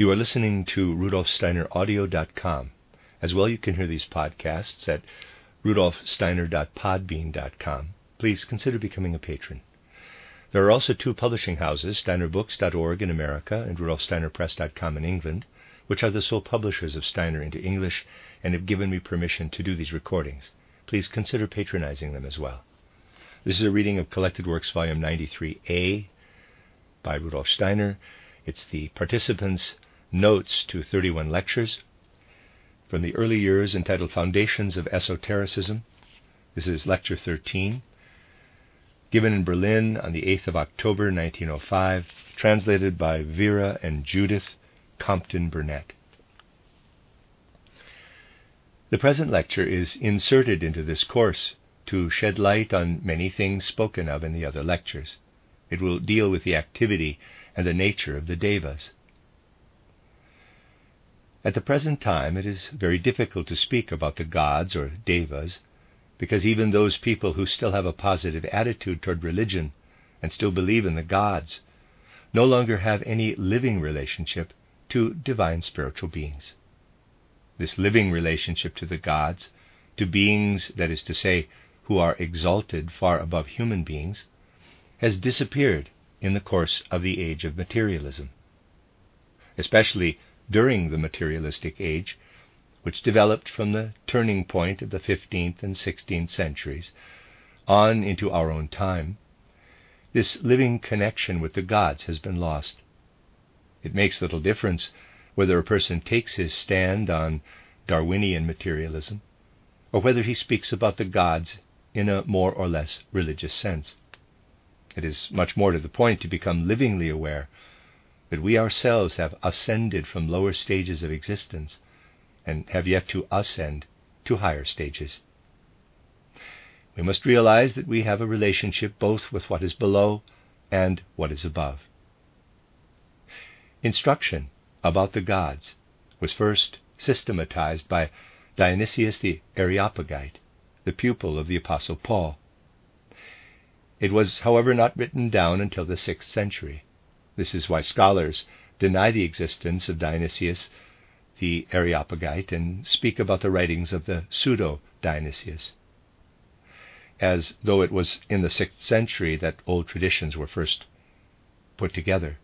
You are listening to rudolfsteineraudio.com. As well, you can hear these podcasts at rudolfsteiner.podbean.com. Please consider becoming a patron. There are also two publishing houses, steinerbooks.org in America and rudolfsteinerpress.com in England, which are the sole publishers of Steiner into English and have given me permission to do these recordings. Please consider patronizing them as well. This is a reading of Collected Works, Volume 93A by Rudolf Steiner. It's the participants' notes to 31 lectures from the early years entitled Foundations of Esotericism. This is Lecture 13, given in Berlin on the 8th of October 1905, translated by Vera and Judith Compton Burnett. The present lecture is inserted into this course to shed light on many things spoken of in the other lectures. It will deal with the activity and the nature of the devas. At the present time, it is very difficult to speak about the gods or devas because even those people who still have a positive attitude toward religion and still believe in the gods no longer have any living relationship to divine spiritual beings. This living relationship to the gods, to beings, that is to say, who are exalted far above human beings, has disappeared in the course of the age of materialism. Especially during the materialistic age, which developed from the turning point of the 15th and 16th centuries on into our own time, this living connection with the gods has been lost. It makes little difference whether a person takes his stand on Darwinian materialism or whether he speaks about the gods in a more or less religious sense. It is much more to the point to become livingly aware that we ourselves have ascended from lower stages of existence and have yet to ascend to higher stages. We must realize that we have a relationship both with what is below and what is above. Instruction about the gods was first systematized by Dionysius the Areopagite, the pupil of the Apostle Paul. It was, however, not written down until the sixth century. This is why scholars deny the existence of Dionysius the Areopagite and speak about the writings of the pseudo Dionysius, as though it was in the sixth century that old traditions were first put together.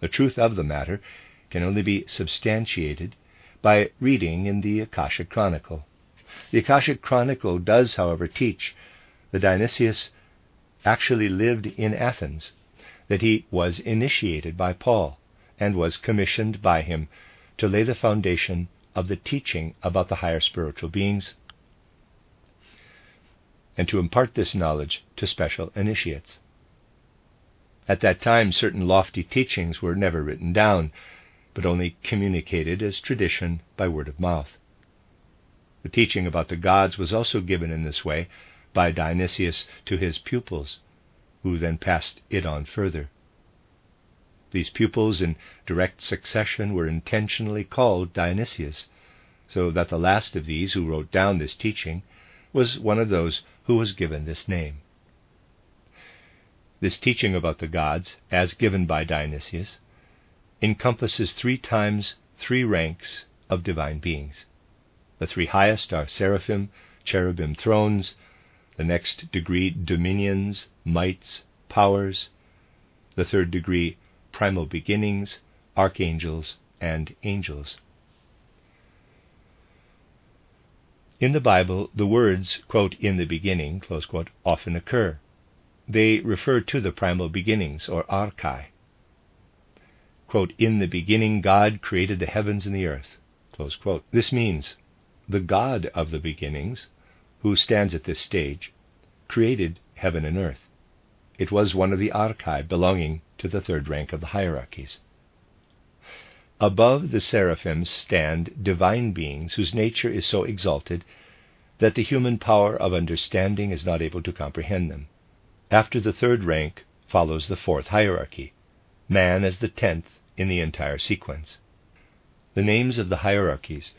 The truth of the matter can only be substantiated by reading in the Akashic Chronicle. The Akashic Chronicle does, however, teach that Dionysius actually lived in Athens, that he was initiated by Paul, and was commissioned by him to lay the foundation of the teaching about the higher spiritual beings, and to impart this knowledge to special initiates. At that time, certain lofty teachings were never written down, but only communicated as tradition by word of mouth. The teaching about the gods was also given in this way by Dionysius to his pupils, who then passed it on further. These pupils in direct succession were intentionally called Dionysius, so that the last of these who wrote down this teaching was one of those who was given this name. This teaching about the gods, as given by Dionysius, encompasses three times three ranks of divine beings. The three highest are seraphim, cherubim thrones, the next degree dominions, mights, powers, the third degree primal beginnings, archangels, and angels. In the Bible, the words, quote, in the beginning, quote, often occur. They refer to the primal beginnings, or archai. Quote, in the beginning, God created the heavens and the earth. This means the God of the beginnings who stands at this stage, created heaven and earth. It was one of the archai belonging to the third rank of the hierarchies. Above the seraphims stand divine beings whose nature is so exalted that the human power of understanding is not able to comprehend them. After the third rank follows the fourth hierarchy, man as the tenth in the entire sequence. The names of the hierarchies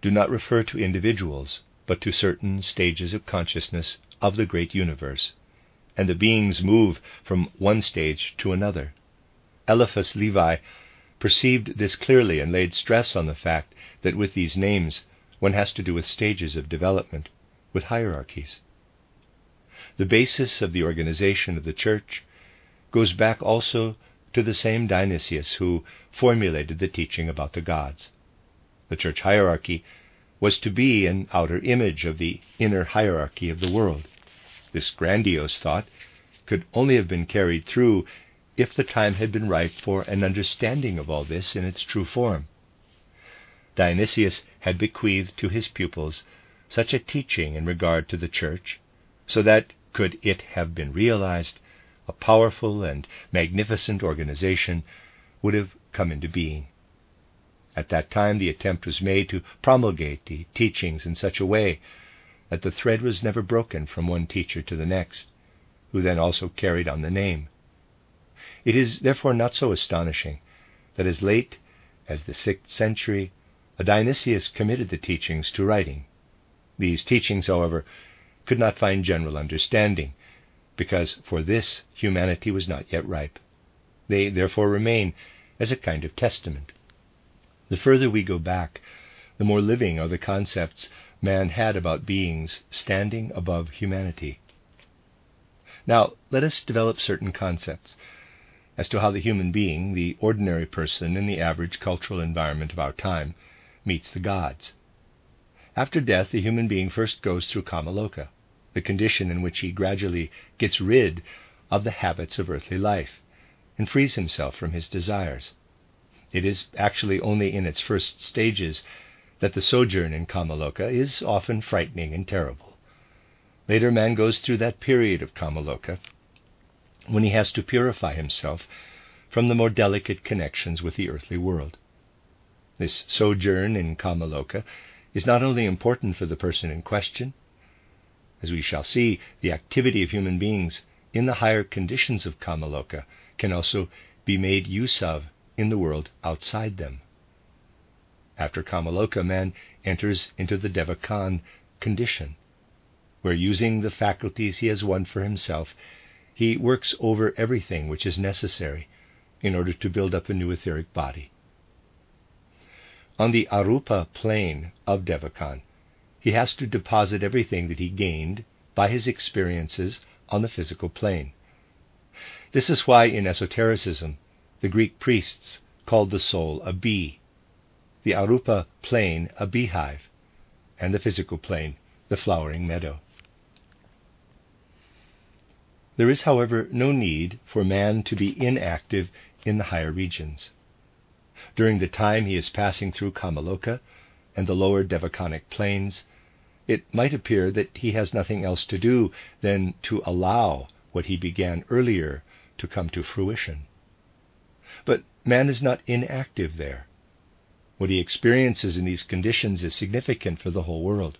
do not refer to individuals, but to certain stages of consciousness of the great universe, and the beings move from one stage to another. Eliphas Levi perceived this clearly and laid stress on the fact that with these names one has to do with stages of development, with hierarchies. The basis of the organization of the Church goes back also to the same Dionysius who formulated the teaching about the gods. The church hierarchy was to be an outer image of the inner hierarchy of the world. This grandiose thought could only have been carried through if the time had been ripe for an understanding of all this in its true form. Dionysius had bequeathed to his pupils such a teaching in regard to the church, so that, could it have been realized, a powerful and magnificent organization would have come into being. At that time, the attempt was made to promulgate the teachings in such a way that the thread was never broken from one teacher to the next, who then also carried on the name. It is therefore not so astonishing that as late as the sixth century, a Dionysius committed the teachings to writing. These teachings, however, could not find general understanding, because for this humanity was not yet ripe. They therefore remain as a kind of testament. The further we go back, the more living are the concepts man had about beings standing above humanity. Now, let us develop certain concepts as to how the human being, the ordinary person in the average cultural environment of our time, meets the gods. After death, the human being first goes through Kamaloka, the condition in which he gradually gets rid of the habits of earthly life and frees himself from his desires. It is actually only in its first stages that the sojourn in Kamaloka is often frightening and terrible. Later, man goes through that period of Kamaloka when he has to purify himself from the more delicate connections with the earthly world. This sojourn in Kamaloka is not only important for the person in question, as we shall see, the activity of human beings in the higher conditions of Kamaloka can also be made use of in the world outside them. After Kamaloka, man enters into the Devachan condition, where using the faculties he has won for himself, he works over everything which is necessary in order to build up a new etheric body. On the Arupa plane of Devachan, he has to deposit everything that he gained by his experiences on the physical plane. This is why in esotericism the Greek priests called the soul a bee, the Arupa plane a beehive, and the physical plane the flowering meadow. There is, however, no need for man to be inactive in the higher regions. During the time he is passing through Kamaloka and the lower Devachanic planes, it might appear that he has nothing else to do than to allow what he began earlier to come to fruition. Man is not inactive there. What he experiences in these conditions is significant for the whole world.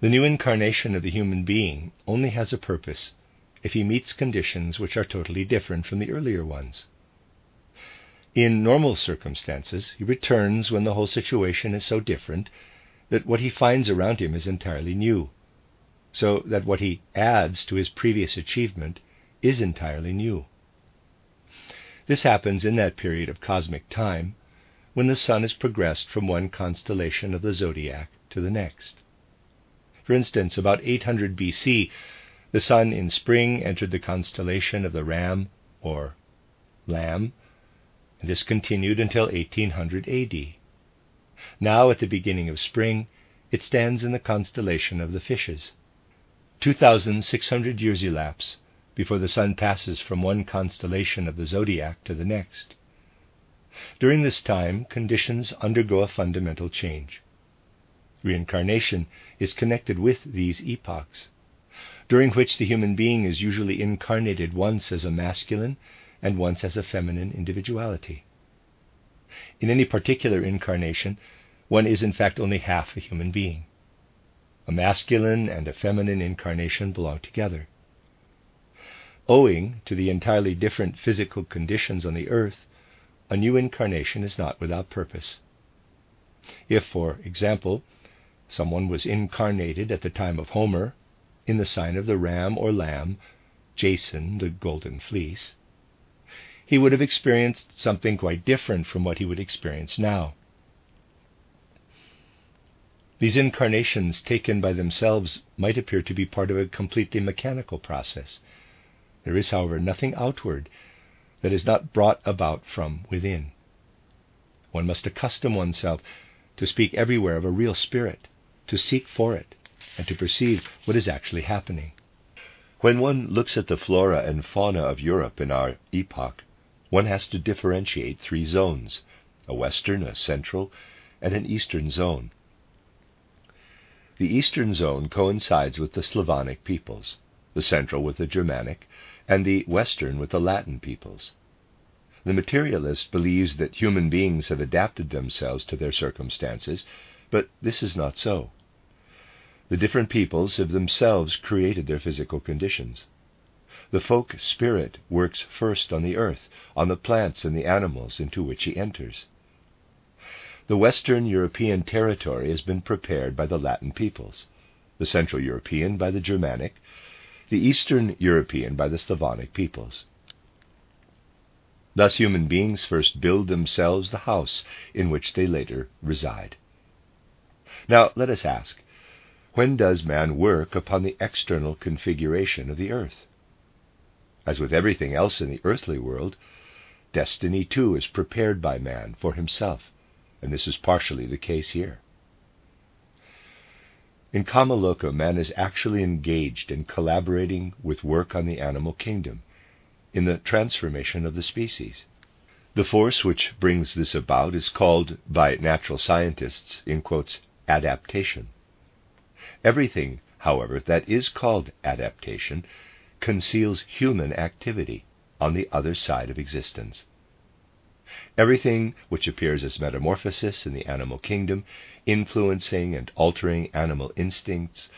The new incarnation of the human being only has a purpose if he meets conditions which are totally different from the earlier ones. In normal circumstances, he returns when the whole situation is so different that what he finds around him is entirely new, so that what he adds to his previous achievement is entirely new. This happens in that period of cosmic time when the sun has progressed from one constellation of the zodiac to the next. For instance, about 800 BC, the sun in spring entered the constellation of the Ram or Lamb, and this continued until 1800 AD. Now, at the beginning of spring, it stands in the constellation of the Fishes. 2,600 years elapse before the sun passes from one constellation of the zodiac to the next. During this time, conditions undergo a fundamental change. Reincarnation is connected with these epochs during which the human being is usually incarnated once as a masculine and once as a feminine individuality. In any particular incarnation, one is in fact only half a human being. A masculine and a feminine incarnation belong together. Owing to the entirely different physical conditions on the earth, a new incarnation is not without purpose. If, for example, someone was incarnated at the time of Homer in the sign of the ram or lamb, Jason, the golden fleece, he would have experienced something quite different from what he would experience now. These incarnations taken by themselves might appear to be part of a completely mechanical process. There is, however, nothing outward that is not brought about from within. One must accustom oneself to speak everywhere of a real spirit, to seek for it, and to perceive what is actually happening. When one looks at the flora and fauna of Europe in our epoch, one has to differentiate three zones a western, a central, and an eastern zone. The eastern zone coincides with the Slavonic peoples, the central with the Germanic, and the western with the Latin peoples. The materialist believes that human beings have adapted themselves to their circumstances, but this is not so. The different peoples have themselves created their physical conditions. The folk spirit works first on the earth, on the plants and the animals into which he enters. The Western European territory has been prepared by the Latin peoples, the Central European by the Germanic, the Eastern European by the Slavonic peoples. Thus, human beings first build themselves the house in which they later reside. Now, let us ask when does man work upon the external configuration of the earth? As with everything else in the earthly world, destiny too is prepared by man for himself and this is partially the case here. In Kamaloka, man is actually engaged in collaborating with work on the animal kingdom, in the transformation of the species. The force which brings this about is called by natural scientists, in quotes, adaptation. Everything, however, that is called adaptation conceals human activity on the other side of existence. Everything which appears as metamorphosis in the animal kingdom, influencing and altering animal instincts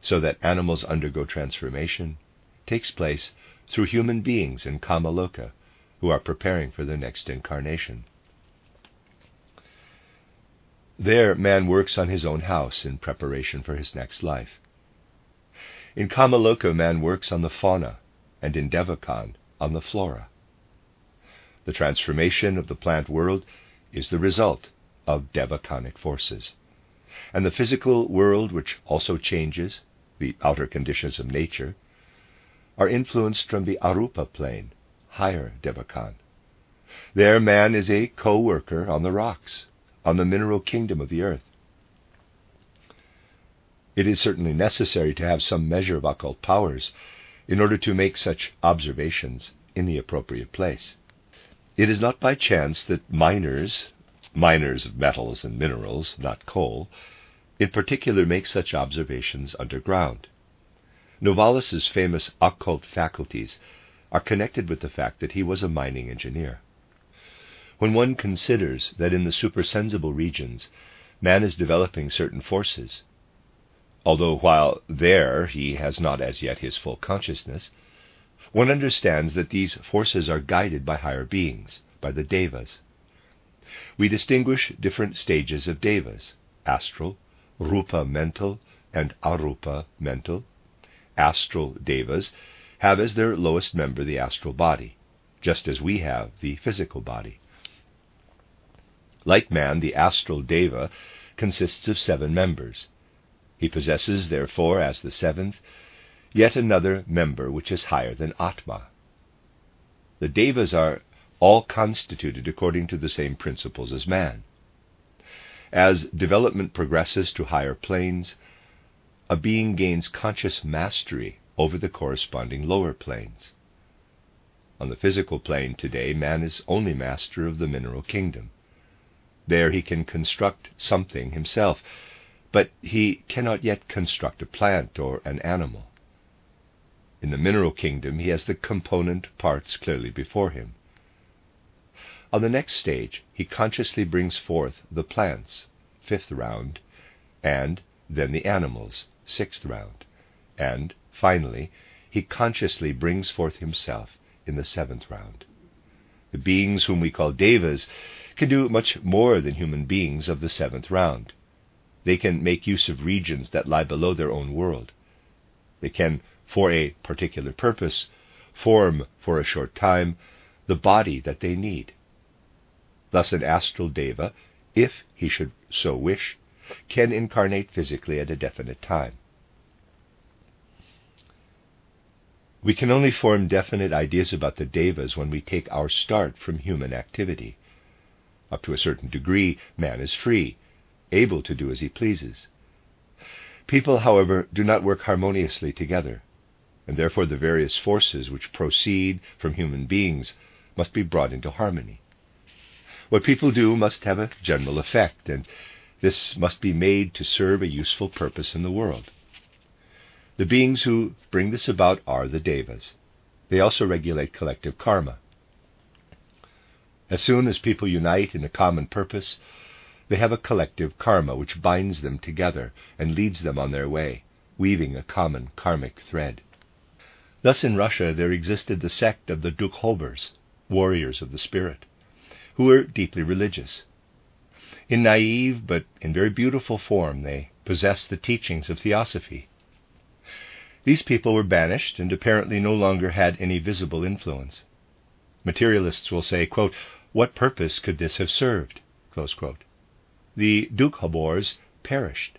so that animals undergo transformation, takes place through human beings in Kamaloka who are preparing for their next incarnation. There, man works on his own house in preparation for his next life. In Kamaloka, man works on the fauna, and in Devachan, on the flora. The transformation of the plant world is the result of devachanic forces. And the physical world, which also changes, the outer conditions of nature, are influenced from the Arupa plane, higher Devachan. There, man is a co worker on the rocks, on the mineral kingdom of the earth. It is certainly necessary to have some measure of occult powers in order to make such observations in the appropriate place. It is not by chance that miners, miners of metals and minerals, not coal, in particular make such observations underground. Novalis' famous occult faculties are connected with the fact that he was a mining engineer. When one considers that in the supersensible regions man is developing certain forces, although while there he has not as yet his full consciousness, one understands that these forces are guided by higher beings, by the devas. We distinguish different stages of devas astral, rupa mental, and arupa mental. Astral devas have as their lowest member the astral body, just as we have the physical body. Like man, the astral deva consists of seven members. He possesses, therefore, as the seventh, yet another member which is higher than Atma. The Devas are all constituted according to the same principles as man. As development progresses to higher planes, a being gains conscious mastery over the corresponding lower planes. On the physical plane today, man is only master of the mineral kingdom. There he can construct something himself, but he cannot yet construct a plant or an animal. In the mineral kingdom, he has the component parts clearly before him. On the next stage, he consciously brings forth the plants, fifth round, and then the animals, sixth round, and, finally, he consciously brings forth himself in the seventh round. The beings whom we call devas can do much more than human beings of the seventh round. They can make use of regions that lie below their own world. They can for a particular purpose, form for a short time the body that they need. Thus, an astral deva, if he should so wish, can incarnate physically at a definite time. We can only form definite ideas about the devas when we take our start from human activity. Up to a certain degree, man is free, able to do as he pleases. People, however, do not work harmoniously together, and therefore the various forces which proceed from human beings must be brought into harmony. What people do must have a general effect, and this must be made to serve a useful purpose in the world. The beings who bring this about are the devas. They also regulate collective karma. As soon as people unite in a common purpose, they have a collective karma which binds them together and leads them on their way, weaving a common karmic thread. Thus in Russia there existed the sect of the Dukhobors, warriors of the spirit, who were deeply religious. In naive but in very beautiful form, they possessed the teachings of theosophy. These people were banished and apparently no longer had any visible influence. Materialists will say, quote, What purpose could this have served? The Dukhobors perished.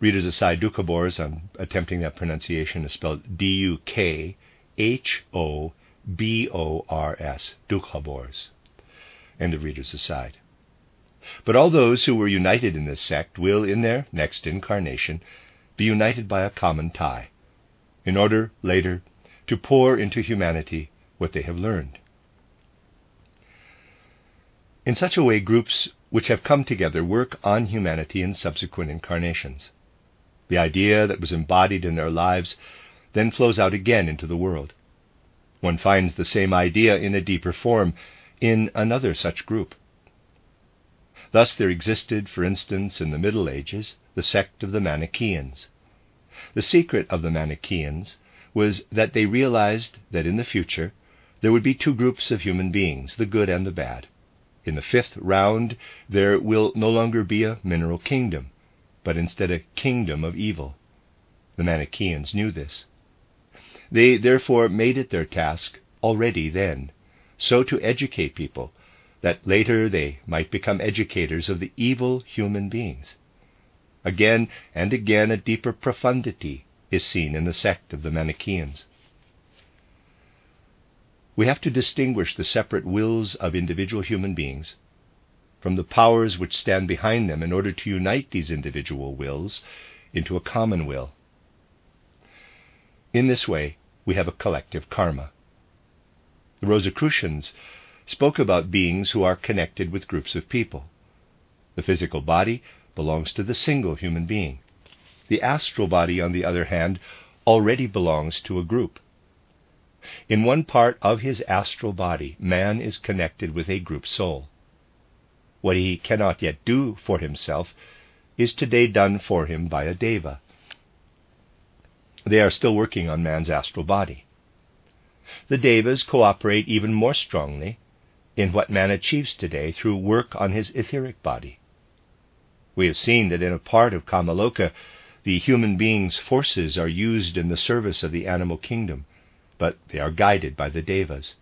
Readers aside, Dukhobors, I'm attempting that pronunciation, is spelled D U K H O B O R S, Dukhobors. End of readers aside. But all those who were united in this sect will, in their next incarnation, be united by a common tie, in order, later, to pour into humanity what they have learned. In such a way, groups which have come together work on humanity in subsequent incarnations. The idea that was embodied in their lives then flows out again into the world. One finds the same idea in a deeper form in another such group. Thus there existed, for instance, in the Middle Ages, the sect of the Manichaeans. The secret of the Manichaeans was that they realized that in the future there would be two groups of human beings, the good and the bad. In the fifth round, there will no longer be a mineral kingdom, but instead a kingdom of evil. The Manichaeans knew this. They therefore made it their task, already then, so to educate people that later they might become educators of the evil human beings. Again and again, a deeper profundity is seen in the sect of the Manichaeans. We have to distinguish the separate wills of individual human beings from the powers which stand behind them in order to unite these individual wills into a common will. In this way, we have a collective karma. The Rosicrucians spoke about beings who are connected with groups of people. The physical body belongs to the single human being. The astral body, on the other hand, already belongs to a group. In one part of his astral body, man is connected with a group soul. What he cannot yet do for himself is today done for him by a deva. They are still working on man's astral body. The devas cooperate even more strongly in what man achieves today through work on his etheric body. We have seen that in a part of Kamaloka, the human being's forces are used in the service of the animal kingdom, but they are guided by the devas.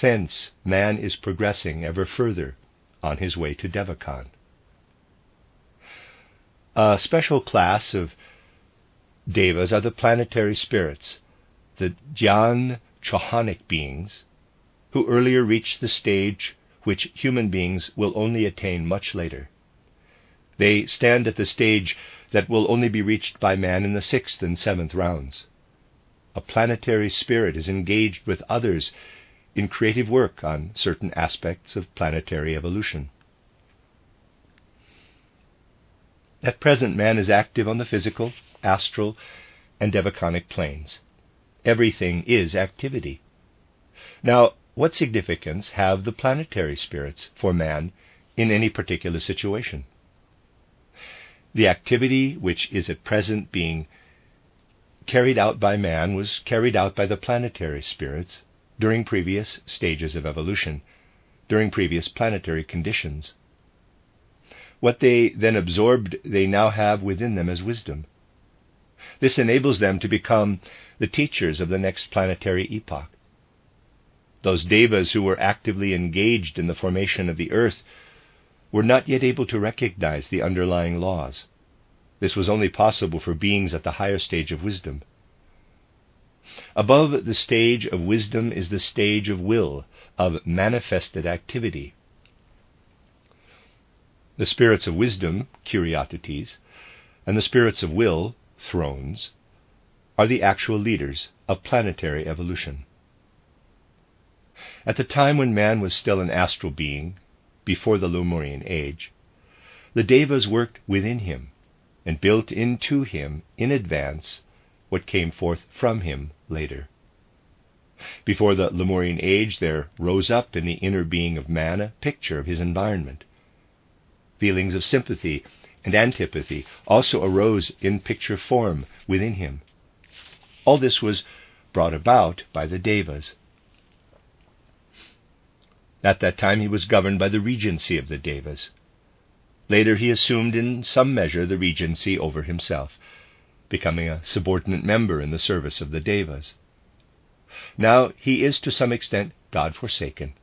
Thence, man is progressing ever further on his way to Devachan. A special class of devas are the planetary spirits, the Dhyan Chohanic beings, who earlier reached the stage which human beings will only attain much later. They stand at the stage that will only be reached by man in the sixth and seventh rounds. A planetary spirit is engaged with others in creative work on certain aspects of planetary evolution. At present, man is active on the physical, astral, and devachanic planes. Everything is activity. Now, what significance have the planetary spirits for man in any particular situation? The activity which is at present being carried out by man was carried out by the planetary spirits during previous stages of evolution, during previous planetary conditions. What they then absorbed, they now have within them as wisdom. This enables them to become the teachers of the next planetary epoch. those devas who were actively engaged in the formation of the earth, were not yet able to recognize the underlying laws. This was only possible for beings at the higher stage of wisdom. Above the stage of wisdom is the stage of will, of manifested activity. The spirits of wisdom, Kyriotetes, and the spirits of will, thrones, are the actual leaders of planetary evolution. At the time when man was still an astral being, before the Lemurian age, the Devas worked within him and built into him in advance what came forth from him later. Before the Lemurian age, there rose up in the inner being of man a picture of his environment. Feelings of sympathy and antipathy also arose in picture form within him. All this was brought about by the Devas. At that time he was governed by the regency of the Devas. Later he assumed in some measure the regency over himself, becoming a subordinate member in the service of the Devas. Now he is to some extent God forsaken.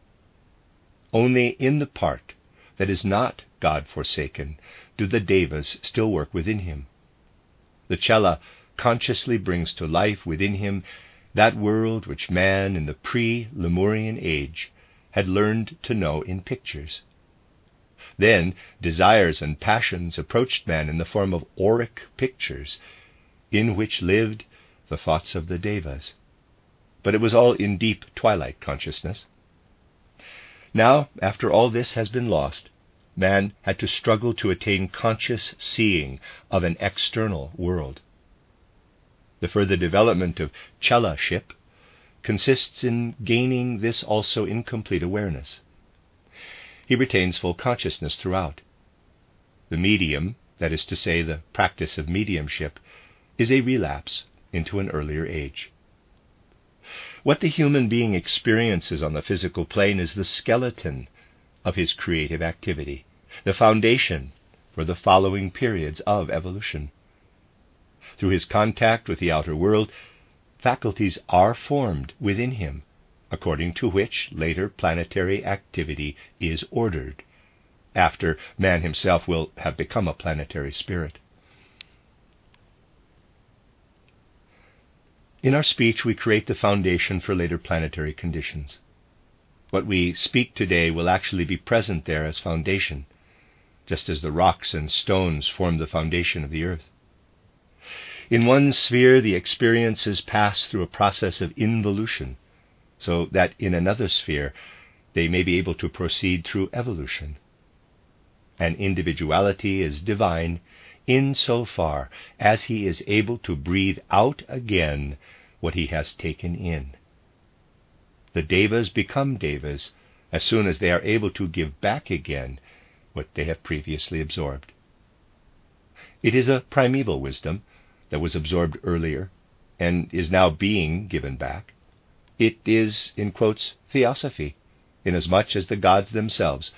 Only in the part that is not God forsaken do the Devas still work within him. The Chela consciously brings to life within him that world which man in the pre Lemurian age had learned to know in pictures. Then desires and passions approached man in the form of auric pictures, in which lived the thoughts of the Devas. But it was all in deep twilight consciousness. Now, after all this has been lost, man had to struggle to attain conscious seeing of an external world. The further development of Chela-ship consists in gaining this also incomplete awareness. He retains full consciousness throughout. The medium, that is to say, the practice of mediumship, is a relapse into an earlier age. What the human being experiences on the physical plane is the skeleton of his creative activity, the foundation for the following periods of evolution. Through his contact with the outer world, faculties are formed within him, according to which later planetary activity is ordered, after man himself will have become a planetary spirit. In our speech, we create the foundation for later planetary conditions. What we speak today will actually be present there as foundation, just as the rocks and stones form the foundation of the earth. In one sphere, the experiences pass through a process of involution, so that in another sphere, they may be able to proceed through evolution. And individuality is divine in so far as he is able to breathe out again what he has taken in. The devas become devas as soon as they are able to give back again what they have previously absorbed. It is a primeval wisdom that was absorbed earlier and is now being given back. It is, in quotes, theosophy, inasmuch as the gods themselves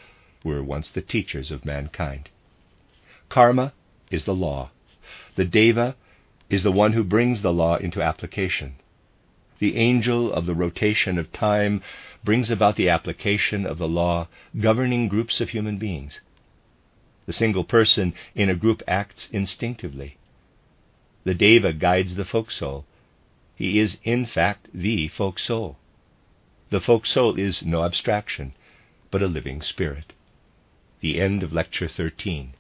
were once the teachers of mankind. Karma is the law. The Deva is the one who brings the law into application. The angel of the rotation of time brings about the application of the law governing groups of human beings. The single person in a group acts instinctively. The Deva guides the folk soul. He is, in fact, the folk soul. The folk soul is no abstraction, but a living spirit. The end of Lecture 13.